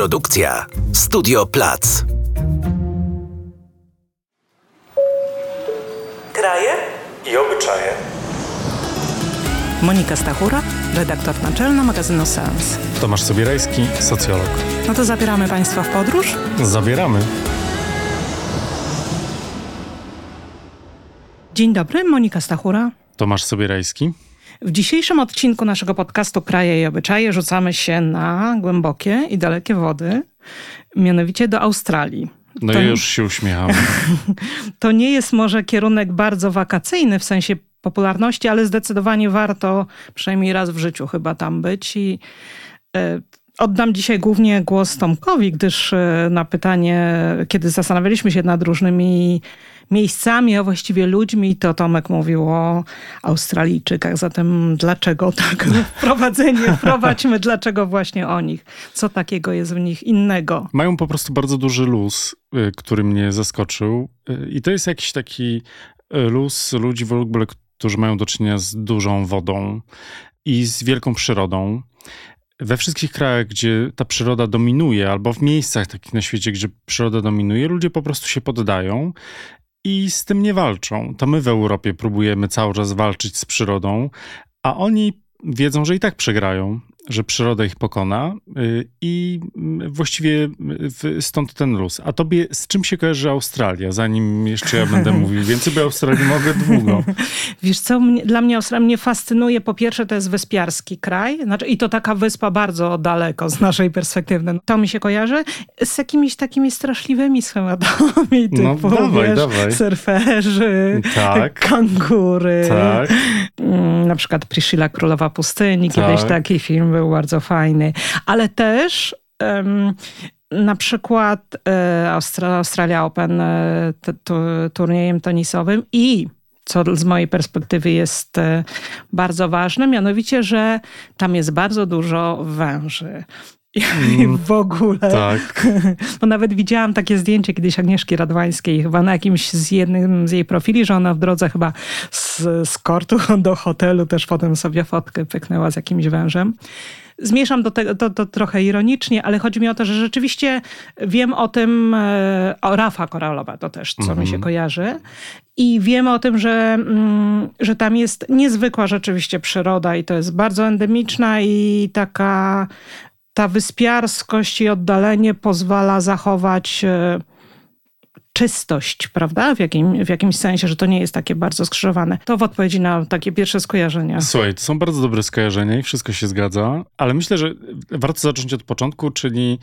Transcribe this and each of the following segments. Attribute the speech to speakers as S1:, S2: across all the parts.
S1: Produkcja Studio Plac.
S2: Kraje
S3: i obyczaje.
S2: Monika Stachura, redaktor naczelna magazynu Sens.
S3: Tomasz Sobierajski, socjolog.
S2: No to zabieramy Państwa w podróż?
S3: Zabieramy.
S2: Dzień dobry, Monika Stachura.
S3: Tomasz Sobierajski.
S2: W dzisiejszym odcinku naszego podcastu Kraje i Obyczaje rzucamy się na głębokie i dalekie wody, mianowicie do Australii.
S3: No
S2: to,
S3: już się uśmiecham.
S2: To nie jest może kierunek bardzo wakacyjny w sensie popularności, ale zdecydowanie warto przynajmniej raz w życiu chyba tam być i e, Oddam dzisiaj głównie głos Tomkowi, gdyż e, na pytanie, kiedy zastanawialiśmy się nad różnymi miejscami, a właściwie ludźmi, to Tomek mówił o Australijczykach. Zatem dlaczego tak wprowadzenie, wprowadźmy, dlaczego właśnie o nich? Co takiego jest w nich innego?
S3: Mają po prostu bardzo duży luz, y, który mnie zaskoczył. Y, I to jest jakiś taki y, luz ludzi w ogóle, którzy mają do czynienia z dużą wodą i z wielką przyrodą we wszystkich krajach, gdzie ta przyroda dominuje, albo w miejscach takich na świecie, gdzie przyroda dominuje, ludzie po prostu się poddają i z tym nie walczą. To my w Europie próbujemy cały czas walczyć z przyrodą, a oni wiedzą, że i tak przegrają że przyroda ich pokona y, i mm, właściwie y, stąd ten luz. A tobie z czym się kojarzy Australia, zanim jeszcze ja będę mówił więcej, bo Australii mogę długo.
S2: Wiesz co, dla mnie Australia mnie fascynuje. Po pierwsze to jest wyspiarski kraj znaczy, i to taka wyspa bardzo daleko z naszej perspektywy. To mi się kojarzy z jakimiś takimi straszliwymi schematami
S3: no, typu, dawaj, wiesz, dawaj.
S2: surferzy, tak. kangury. Tak. Mm, na przykład Priscilla Królowa Pustyni, tak. kiedyś taki film był bardzo fajny. Ale też um, na przykład e, Australia Open e, turniejem tenisowym i co z mojej perspektywy jest e, bardzo ważne, mianowicie, że tam jest bardzo dużo węży. Mm, w ogóle. Tak. Bo nawet widziałam takie zdjęcie kiedyś Agnieszki Radwańskiej, chyba na jakimś z jednym z jej profili, że ona w drodze chyba z, z kortu do hotelu też potem sobie fotkę pyknęła z jakimś wężem. Zmieszam do tego to, to trochę ironicznie, ale chodzi mi o to, że rzeczywiście wiem o tym, e, o Rafa Koralowa to też, co mi się mhm. kojarzy. I wiemy o tym, że, mm, że tam jest niezwykła rzeczywiście przyroda i to jest bardzo endemiczna i taka ta wyspiarskość i oddalenie pozwala zachować e, czystość, prawda? W, jakim, w jakimś sensie, że to nie jest takie bardzo skrzyżowane. To w odpowiedzi na takie pierwsze skojarzenia.
S3: Słuchaj, to są bardzo dobre skojarzenia i wszystko się zgadza, ale myślę, że warto zacząć od początku, czyli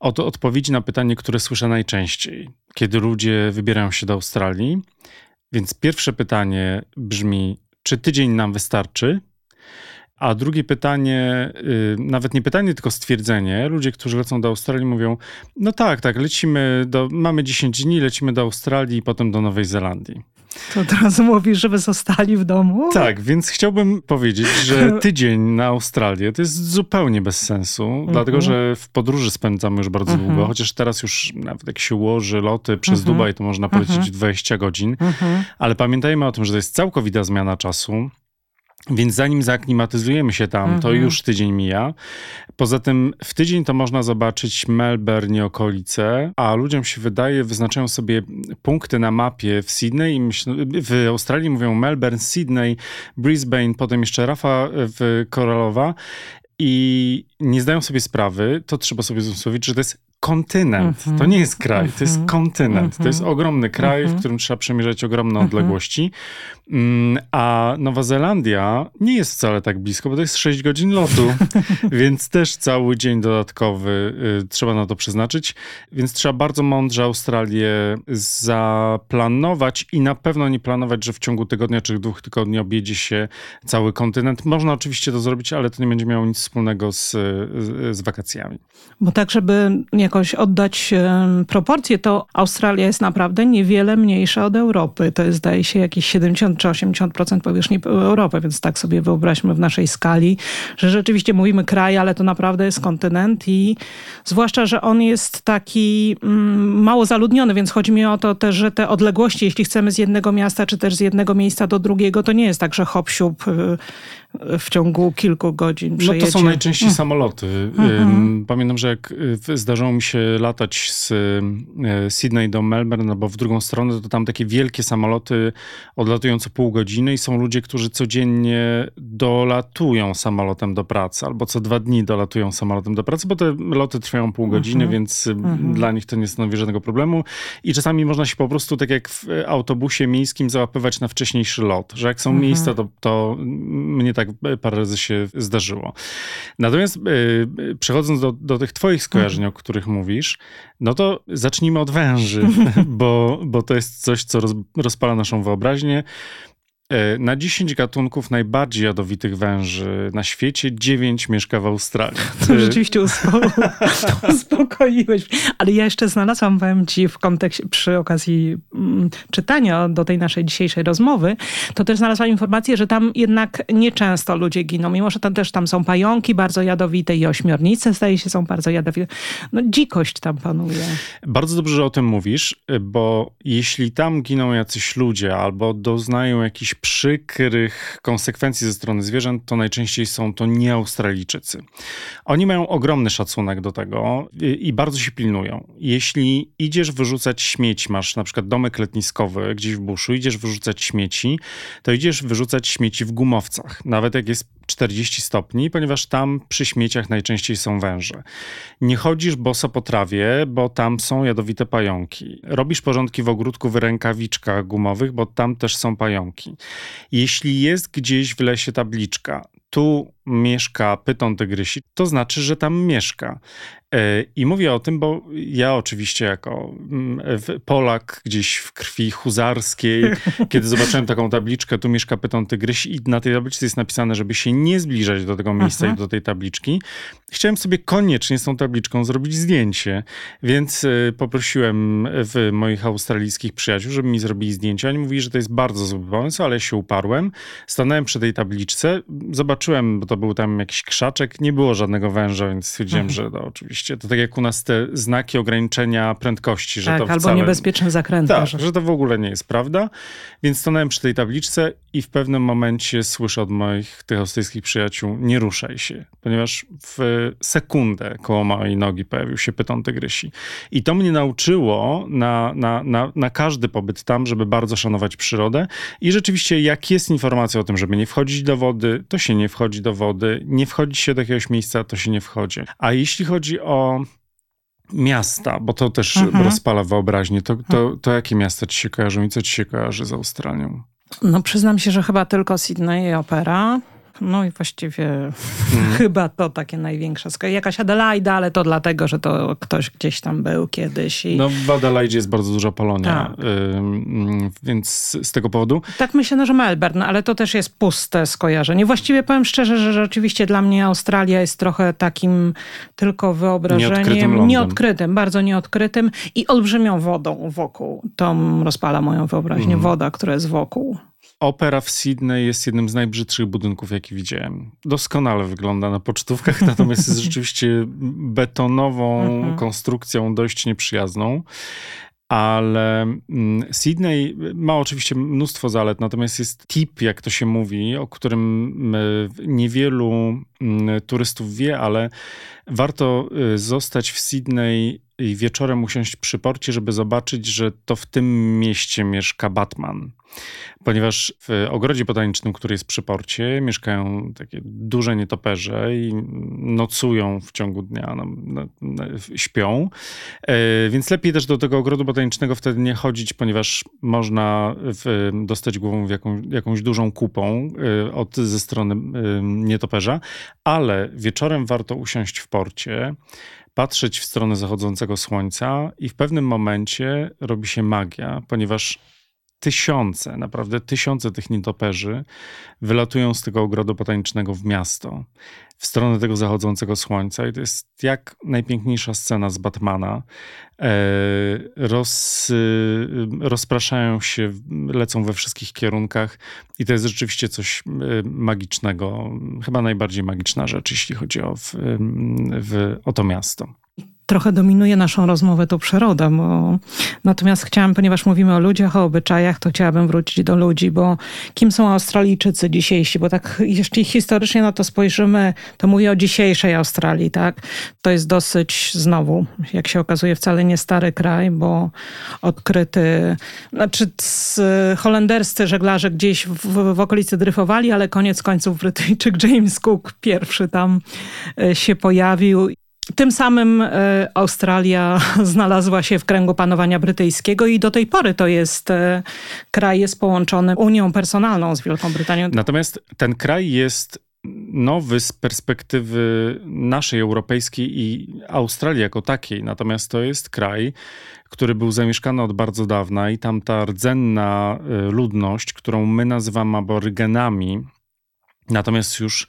S3: od odpowiedzi na pytanie, które słyszę najczęściej, kiedy ludzie wybierają się do Australii. Więc pierwsze pytanie brzmi, czy tydzień nam wystarczy? A drugie pytanie, y, nawet nie pytanie, tylko stwierdzenie. Ludzie, którzy lecą do Australii mówią, no tak, tak, lecimy, do, mamy 10 dni, lecimy do Australii i potem do Nowej Zelandii.
S2: To od razu mówisz, żeby zostali w domu?
S3: Tak, więc chciałbym powiedzieć, że tydzień na Australię to jest zupełnie bez sensu, mm -hmm. dlatego że w podróży spędzamy już bardzo mm -hmm. długo, chociaż teraz już nawet jak się ułoży loty przez mm -hmm. Dubaj, to można mm 20 godzin, mhm. ale pamiętajmy o tym, że to jest całkowita zmiana czasu. Więc zanim zaaklimatyzujemy się tam, to mhm. już tydzień mija. Poza tym w tydzień to można zobaczyć Melbourne i okolice, a ludziom się wydaje, wyznaczają sobie punkty na mapie w Sydney i w Australii mówią Melbourne, Sydney, Brisbane, potem jeszcze Rafa w Koralowa i nie zdają sobie sprawy, to trzeba sobie zmysłowić, że to jest kontynent. Mm -hmm. To nie jest kraj, mm -hmm. to jest mhm. kontynent. Mm -hmm. To jest mhm. ogromny kraj, w mhm. którym trzeba przemierzać ogromne odległości. Mm, a Nowa Zelandia nie jest wcale tak blisko, bo to jest 6 godzin lotu, więc też cały dzień dodatkowy y, trzeba na to przeznaczyć. Więc trzeba bardzo mądrze Australię zaplanować i na pewno nie planować, że w ciągu tygodnia czy dwóch tygodni objedzie się cały kontynent. Można oczywiście to zrobić, ale to nie będzie miało nic wspólnego z, z, z wakacjami.
S2: Bo tak, żeby jakoś oddać proporcje, to Australia jest naprawdę niewiele mniejsza od Europy. To jest, zdaje się, jakieś 70 czy 80% powierzchni Europy, więc tak sobie wyobraźmy w naszej skali, że rzeczywiście mówimy kraj, ale to naprawdę jest kontynent i zwłaszcza, że on jest taki mm, mało zaludniony, więc chodzi mi o to też, że te odległości, jeśli chcemy z jednego miasta, czy też z jednego miejsca do drugiego, to nie jest tak, że hop siup y, w ciągu kilku godzin przejedzie.
S3: No to są najczęściej mm. samoloty. Mhm. Pamiętam, że jak y, zdarzało mi się latać z y, Sydney do Melbourne albo w drugą stronę, to tam takie wielkie samoloty odlatują co pół godziny i są ludzie, którzy codziennie dolatują samolotem do pracy albo co dwa dni dolatują samolotem do pracy, bo te loty trwają pół godziny, mhm. więc mhm. dla nich to nie stanowi żadnego problemu. I czasami można się po prostu, tak jak w autobusie miejskim, załapywać na wcześniejszy lot, że jak są miejsca, to, to mnie tak parę razy się zdarzyło. Natomiast yy, przechodząc do, do tych twoich skojarzeń, o których mówisz, no to zacznijmy od węży, bo, bo to jest coś, co roz, rozpala naszą wyobraźnię. E, na 10 gatunków najbardziej jadowitych węży na świecie 9 mieszka w Australii.
S2: To rzeczywiście uspokoiłeś. Ale ja jeszcze znalazłam, powiem ci, w kontekście, przy okazji mm, czytania do tej naszej dzisiejszej rozmowy, to też znalazłam informację, że tam jednak nieczęsto ludzie giną, mimo że tam też tam są pająki bardzo jadowite i ośmiornice, zdaje się, są bardzo jadowite. No dzikość tam panuje.
S3: Bardzo dobrze, że o tym mówisz, bo jeśli tam giną jacyś ludzie albo doznają jakichś przykrych konsekwencji ze strony zwierząt, to najczęściej są to nie Australijczycy. Oni mają ogromny szacunek do tego i bardzo się pilnują. Jeśli idziesz wyrzucać śmieci, masz na przykład domek letniskowy gdzieś w buszu, idziesz wyrzucać śmieci, to idziesz wyrzucać śmieci w gumowcach, nawet jak jest 40 stopni, ponieważ tam przy śmieciach najczęściej są węże. Nie chodzisz boso po trawie, bo tam są jadowite pająki. Robisz porządki w ogródku w rękawiczkach gumowych, bo tam też są pająki. Jeśli jest gdzieś w lesie tabliczka, tu mieszka pyton tygrysi, to znaczy, że tam mieszka. E, I mówię o tym, bo ja oczywiście jako mm, Polak gdzieś w krwi huzarskiej, kiedy zobaczyłem taką tabliczkę, tu mieszka pyton tygrysi i na tej tabliczce jest napisane, żeby się nie zbliżać do tego miejsca Aha. i do tej tabliczki, chciałem sobie koniecznie z tą tabliczką zrobić zdjęcie, więc e, poprosiłem w moich australijskich przyjaciół, żeby mi zrobili zdjęcie. Oni mówili, że to jest bardzo zły pomysł, ale ja się uparłem. Stanąłem przy tej tabliczce, zobaczyłem, bo to był tam jakiś krzaczek, nie było żadnego węża, więc stwierdziłem, mhm. że to oczywiście, to tak jak u nas te znaki ograniczenia prędkości, że
S2: tak,
S3: to
S2: albo
S3: wcale...
S2: niebezpieczny zakręt.
S3: Tak, że to w ogóle nie jest prawda. Więc stanąłem przy tej tabliczce i w pewnym momencie słyszę od moich tych australijskich przyjaciół, nie ruszaj się, ponieważ w sekundę koło mojej nogi pojawił się pyton tygrysi. I to mnie nauczyło na, na, na, na każdy pobyt tam, żeby bardzo szanować przyrodę i rzeczywiście jak jest informacja o tym, żeby nie wchodzić do wody, to się nie wchodzi do wody, nie wchodzi się do jakiegoś miejsca, to się nie wchodzi. A jeśli chodzi o miasta, bo to też mhm. rozpala wyobraźnię, to, to, to jakie miasta ci się kojarzą i co ci się kojarzy z Australią?
S2: No przyznam się, że chyba tylko Sydney i Opera. No i właściwie mm. chyba to takie największe. Jakaś Adelaida, ale to dlatego, że to ktoś gdzieś tam był kiedyś. I...
S3: No w Adelaide jest bardzo duża Polonia, tak. więc z tego powodu...
S2: Tak myślę, no, że Melbourne, ale to też jest puste skojarzenie. Właściwie powiem szczerze, że rzeczywiście dla mnie Australia jest trochę takim tylko wyobrażeniem. Nieodkrytym, nieodkrytym bardzo nieodkrytym i olbrzymią wodą wokół. To rozpala moją wyobraźnię. Mm. Woda, która jest wokół.
S3: Opera w Sydney jest jednym z najbrzydszych budynków, jaki widziałem. Doskonale wygląda na pocztówkach, natomiast jest rzeczywiście betonową mhm. konstrukcją dość nieprzyjazną. Ale mm, Sydney ma oczywiście mnóstwo zalet, natomiast jest tip, jak to się mówi, o którym niewielu mm, turystów wie, ale warto y, zostać w Sydney i wieczorem usiąść przy porcie, żeby zobaczyć, że to w tym mieście mieszka Batman. Ponieważ w ogrodzie botanicznym, który jest przy porcie, mieszkają takie duże nietoperze i nocują w ciągu dnia, no, no, no, śpią. E, więc lepiej też do tego ogrodu botanicznego wtedy nie chodzić, ponieważ można w, dostać głową w jaką, jakąś dużą kupą e, od, ze strony e, nietoperza, ale wieczorem warto usiąść w porcie, patrzeć w stronę zachodzącego słońca i w pewnym momencie robi się magia, ponieważ tysiące, naprawdę tysiące tych nietoperzy wylatują z tego ogrodu botanicznego w miasto, w stronę tego zachodzącego słońca. I to jest jak najpiękniejsza scena z Batmana. E, roz, rozpraszają się, lecą we wszystkich kierunkach i to jest rzeczywiście coś e, magicznego. Chyba najbardziej magiczna rzecz, jeśli chodzi o, w, w, o to miasto.
S2: Trochę dominuje naszą rozmowę to przyroda, bo natomiast chciałam, ponieważ mówimy o ludziach, o obyczajach, to chciałabym wrócić do ludzi, bo kim są Australijczycy dzisiejsi, bo tak jeśli historycznie na to spojrzymy, to mówię o dzisiejszej Australii, tak? To jest dosyć znowu, jak się okazuje, wcale nie stary kraj, bo odkryty, znaczy holenderscy żeglarze gdzieś w, w okolicy dryfowali, ale koniec końców Brytyjczyk James Cook pierwszy tam e, się pojawił tym samym e, Australia znalazła się w kręgu panowania brytyjskiego i do tej pory to jest e, kraj jest połączony Unią personalną z Wielką Brytanią.
S3: Natomiast ten kraj jest nowy z perspektywy naszej europejskiej i Australii jako takiej. Natomiast to jest kraj, który był zamieszkany od bardzo dawna i tam ta rdzenna e, ludność, którą my nazywamy aborygenami, Natomiast już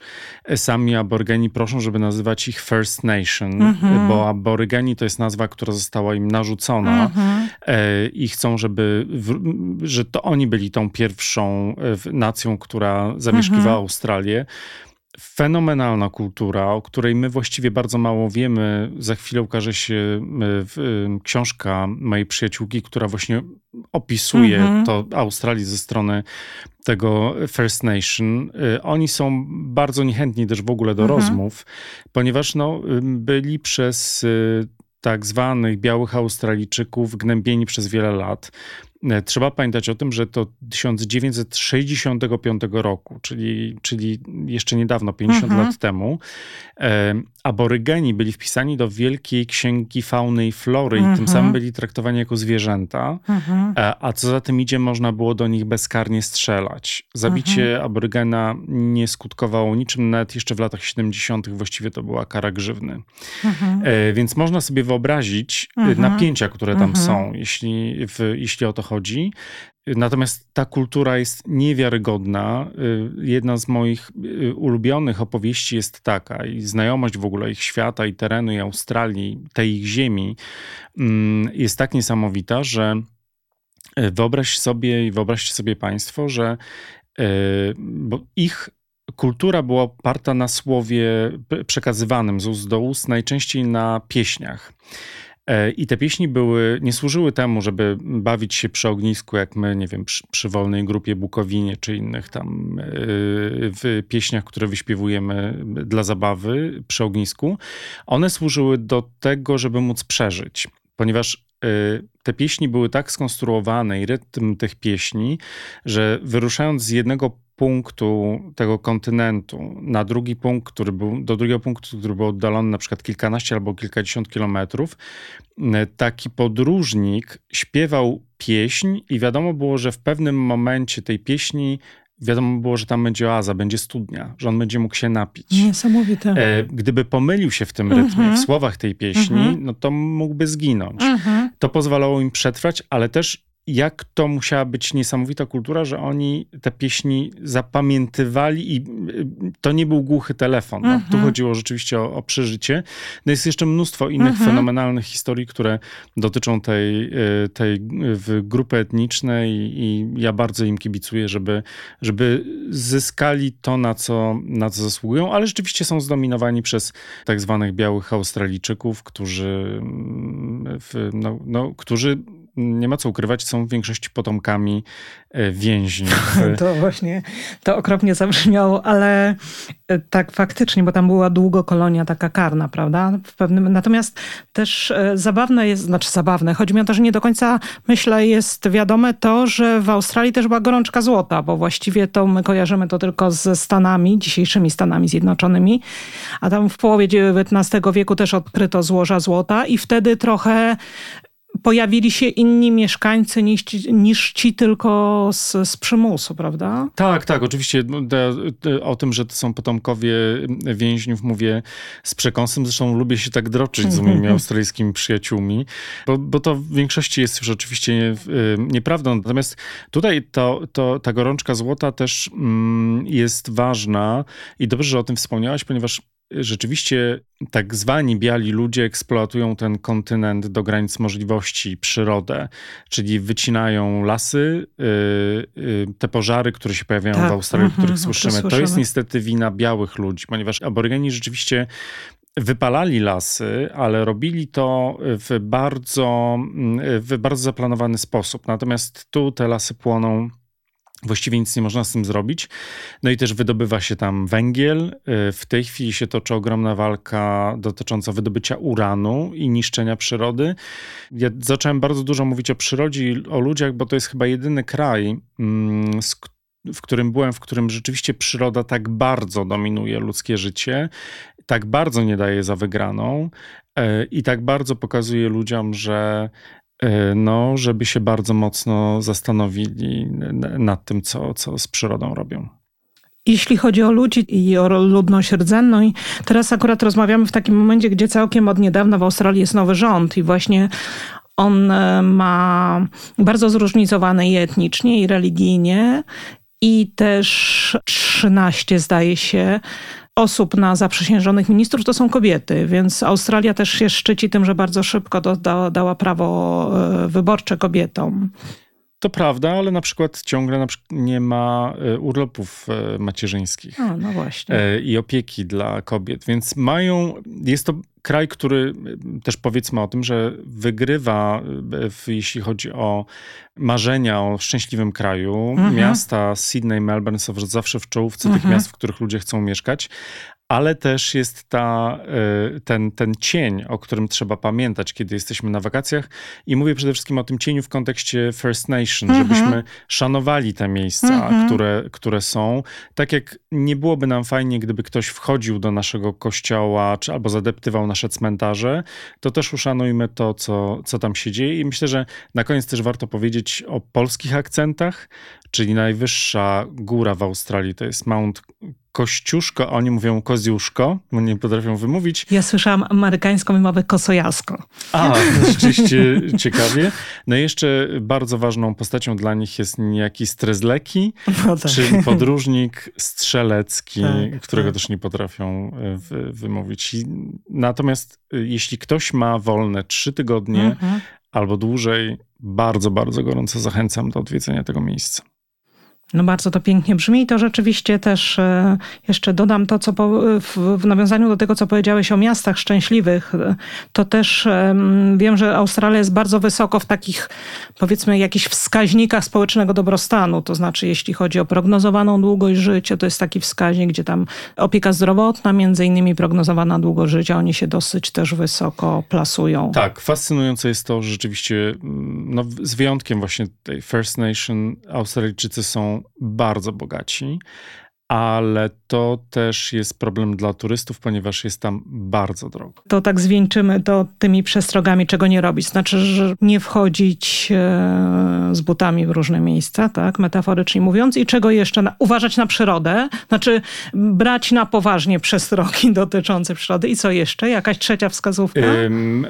S3: sami aborygeni proszą, żeby nazywać ich First Nation, mm-hmm. bo aborygeni to jest nazwa, która została im narzucona mm-hmm. i chcą, żeby, że to oni byli tą pierwszą e, nacją, która zamieszkiwała mm-hmm. Australię fenomenalna kultura, o której my właściwie bardzo mało wiemy. Za chwilę ukaże się e, e, książka mojej przyjaciółki, która właśnie opisuje mm -hmm. to Australii ze strony tego First Nation. E, oni są bardzo niechętni też w ogóle do mm -hmm. rozmów, ponieważ no, byli przez tak zwanych białych Australijczyków gnębieni przez wiele lat. E, trzeba pamiętać o tym, że to 1965 roku, czyli, czyli jeszcze niedawno, 50 mhm. lat temu, e, aborygeni byli wpisani do Wielkiej Księgi Fauny i Flory mhm. i tym samym byli traktowani jako zwierzęta, mhm. E, a co za tym idzie, można było do nich bezkarnie strzelać. Zabicie mhm. aborygena nie skutkowało niczym, nawet jeszcze w latach 70. właściwie to była kara grzywny. Mhm. E, więc można sobie wyobrazić mhm. napięcia, które tam są, jeśli, w, jeśli o to chodzi. Natomiast ta kultura jest niewiarygodna. Y, jedna z moich y, ulubionych opowieści jest taka, i znajomość w ogóle ich świata i terenu i Australii, tej ich ziemi mm, jest tak niesamowita, że y, wyobraź sobie i wyobraźcie sobie Państwo, że ich kultura była oparta na słowie przekazywanym z ust do ust, najczęściej na pieśniach. E, I te pieśni były, nie służyły temu, żeby bawić się przy ognisku, jak my, nie wiem, przy, przy wolnej grupie Bukowinie czy innych tam e, w pieśniach, które wyśpiewujemy dla zabawy przy ognisku. One służyły do tego, żeby móc przeżyć, ponieważ e, te pieśni były tak skonstruowane i rytm tych pieśni, że wyruszając z jednego punktu tego kontynentu na drugi punkt, który był, do drugiego punktu, który był oddalony na przykład kilkanaście albo kilkadziesiąt kilometrów, taki podróżnik śpiewał pieśń i wiadomo było, że w pewnym momencie tej pieśni wiadomo było, że tam będzie oaza, będzie studnia, że on będzie mógł się napić.
S2: Niesamowite. E,
S3: gdyby pomylił się w tym rytmie, w mhm. słowach tej pieśni, mhm. no to mógłby zginąć. Mhm. To pozwalało im przetrwać, ale też jak to musiała być niesamowita kultura, że oni te pieśni zapamiętywali i y, to nie był głuchy telefon. No, tu mhm. chodziło rzeczywiście o, o przeżycie. No jest jeszcze mnóstwo innych mhm. fenomenalnych historii, które dotyczą tej, y, tej grupy etnicznej i ja bardzo im kibicuję, żeby, żeby zyskali to, na co, na co zasługują, ale rzeczywiście są zdominowani przez tak zwanych białych Australijczyków, którzy, mm, no, no, którzy nie ma co ukrywać, są w większości potomkami e, więźniów.
S2: To właśnie, to okropnie zabrzmiało, ale e, tak faktycznie, bo tam była długo kolonia taka karna, prawda? W pewnym, natomiast też e, zabawne jest, znaczy zabawne, chodzi mi o to, że nie do końca, myślę, jest wiadome to, że w Australii też była gorączka złota, bo właściwie to my kojarzymy to tylko ze Stanami, dzisiejszymi Stanami Zjednoczonymi, a tam w połowie XIX wieku też odkryto złoża złota i wtedy trochę pojawili się inni mieszkańcy niż ci, niż ci tylko z, z przymusu, prawda?
S3: Tak, tak, oczywiście. O tym, że to są potomkowie więźniów mówię z przekąsem, zresztą lubię się tak droczyć z moimi australijskimi przyjaciółmi, bo, bo to w większości jest już oczywiście nie, nieprawdą, natomiast tutaj to, to, ta gorączka złota też mm, jest ważna i dobrze, że o tym wspomniałaś, ponieważ rzeczywiście tak zwani biali ludzie eksploatują ten kontynent do granic możliwości, przyrodę, czyli wycinają lasy, yy, yy, te pożary, które się pojawiają tak. w Australii, o których mm -hmm, słyszymy. To jest niestety wina białych ludzi, ponieważ aborygeni rzeczywiście wypalali lasy, ale robili to w bardzo, w bardzo zaplanowany sposób. Natomiast tu te lasy płoną Właściwie nic nie można z tym zrobić. No i też wydobywa się tam węgiel. W tej chwili się toczy ogromna walka dotycząca wydobycia uranu i niszczenia przyrody. Ja zacząłem bardzo dużo mówić o przyrodzie i o ludziach, bo to jest chyba jedyny kraj, mm, w którym byłem, w którym rzeczywiście przyroda tak bardzo dominuje ludzkie życie, tak bardzo nie daje za wygraną e, i tak bardzo pokazuje ludziom, że no, żeby się bardzo mocno zastanowili nad tym, co, co z przyrodą robią.
S2: Jeśli chodzi o ludzi i o ludność rdzenną, i teraz akurat rozmawiamy w takim momencie, gdzie całkiem od niedawna w Australii jest nowy rząd i właśnie on e, ma bardzo zróżnicowane i etnicznie, i religijnie, i też 13, zdaje się, osób na zaprzysiężonych ministrów to są kobiety, więc Australia też się szczyci tym, że bardzo szybko dała, dała prawo e, wyborcze kobietom.
S3: To prawda, ale na przykład ciągle na przykład nie ma e, urlopów e, macierzyńskich.
S2: A, no właśnie.
S3: I opieki dla kobiet, więc mają, jest to kraj, który też powiedzmy o tym, że wygrywa, w, jeśli chodzi o marzenia o szczęśliwym kraju. Mhm. Miasta Sydney, Melbourne są zawsze w czołówce mhm. tych miast, w których ludzie chcą mieszkać, ale też jest ta, e, ten, ten cień, o którym trzeba pamiętać, kiedy jesteśmy na wakacjach. I mówię przede wszystkim o tym cieniu w kontekście First Nation, mhm. żebyśmy szanowali te miejsca, mhm. które, które są. Tak jak nie byłoby nam fajnie, gdyby ktoś wchodził do naszego kościoła, czy albo zadeptywał nasze cmentarze, to też uszanujmy to, co, co tam się dzieje. I myślę, że na koniec też warto powiedzieć o polskich akcentach, czyli najwyższa góra w Australii to jest Mount Kościuszko, a oni mówią Koziuszko, bo nie potrafią wymówić.
S2: Ja słyszałam amerykańską mowę kosojasko.
S3: A, rzeczywiście ciekawie. No i jeszcze bardzo ważną postacią dla nich jest niejaki Strezleki, no tak. czyli podróżnik strzelecki, tak, którego tak. też nie potrafią e, wymówić. Natomiast e, jeśli ktoś ma wolne trzy tygodnie mhm. albo dłużej, bardzo, bardzo gorąco zachęcam do odwiedzenia tego miejsca.
S2: No bardzo to pięknie brzmi i to rzeczywiście też e, jeszcze dodam to, co po, w, nawiązaniu do tego, co powiedziałeś o miastach szczęśliwych, e, to też wiem, że Australia jest bardzo wysoko w takich powiedzmy jakichś wskaźnikach społecznego dobrostanu, to znaczy jeśli chodzi o prognozowaną długość życia, to jest taki wskaźnik, gdzie tam opieka zdrowotna, między innymi prognozowana długość życia, oni się dosyć też wysoko plasują.
S3: Tak, fascynujące jest to, że rzeczywiście mm, no, z wyjątkiem właśnie tej First Nation Australijczycy są bardzo bogaci ale to też jest problem dla turystów, ponieważ jest tam bardzo drogo.
S2: To tak zwieńczymy to tymi przestrogami, czego nie robić. Znaczy, że nie wchodzić e, z butami w różne miejsca, tak, metaforycznie mówiąc, i czego jeszcze? Na, uważać na przyrodę, znaczy brać na poważnie przestrogi dotyczące przyrody. I co jeszcze? Jakaś trzecia wskazówka?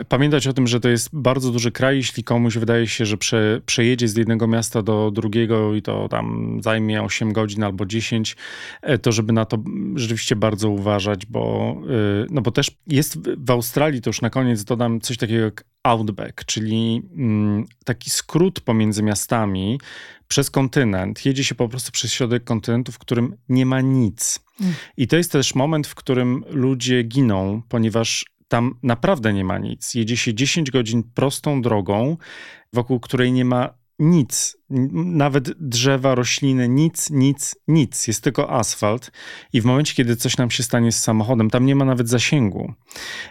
S3: Pamiętać o tym, że to jest bardzo duży kraj, jeśli komuś wydaje się, że prze, przejedzie z jednego miasta do drugiego i to tam zajmie 8 godzin albo 10, E, to żeby na to rzeczywiście bardzo uważać, bo, e, no bo też jest w Australii, to już na koniec dodam coś takiego jak outback, czyli mm, taki skrót pomiędzy miastami przez kontynent. Jedzie się po prostu przez środek kontynentu, w którym nie ma nic. Mm. I to jest też moment, w którym ludzie giną, ponieważ tam naprawdę nie ma nic. Jedzie się 10 godzin prostą drogą, wokół której nie ma nic, nawet drzewa, rośliny, nic, nic, nic. Jest tylko asfalt. I w momencie, kiedy coś nam się stanie z samochodem, tam nie ma nawet zasięgu.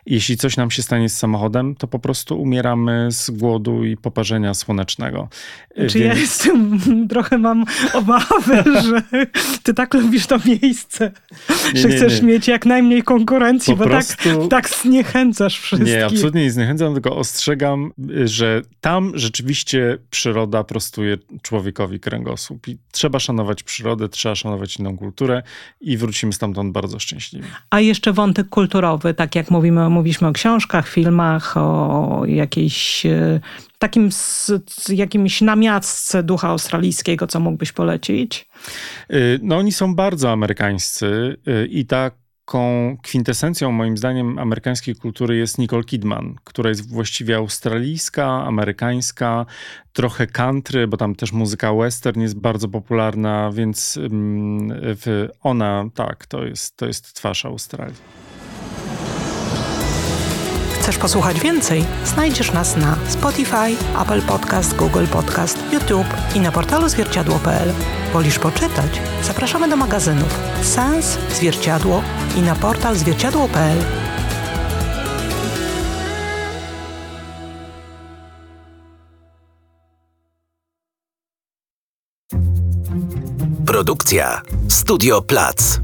S3: Jeśli coś nam się stanie z samochodem, to po prostu umieramy z głodu i poparzenia słonecznego.
S2: Czy Więc... ja jestem, trochę mam obawy, że ty tak lubisz to miejsce, nie, że nie, chcesz nie. mieć jak najmniej konkurencji, po bo tak- prostu... tak, tak zniechęcasz wszystkich.
S3: Nie, absolutnie nie zniechęcam, tylko ostrzegam, że tam rzeczywiście przyroda prostuje człowiekowi kręgosłup. I trzeba szanować przyrodę, trzeba szanować inną kulturę i wrócimy stamtąd bardzo szczęśliwi.
S2: A jeszcze wątek kulturowy, tak jak mówimy, mówiliśmy o książkach, filmach, o jakiejś e, takim jakimś namiastce ducha australijskiego, co mógłbyś polecić?
S3: E, no oni są bardzo amerykańscy e, i tak taką kwintesencją, moim zdaniem, amerykańskiej kultury jest Nicole Kidman, która jest właściwie australijska, amerykańska, trochę country, bo tam też muzyka western jest bardzo popularna, więc ona, tak, to jest, to jest twarz Australii.
S2: Posłuchać więcej, znajdziesz nas na Spotify, Apple Podcast, Google Podcast, YouTube i na portalu zwierciadło.pl. Wolisz poczytać? Zapraszamy do magazynów Sens, Zwierciadło i na portal zwierciadło.pl.
S1: Produkcja Studio Plac.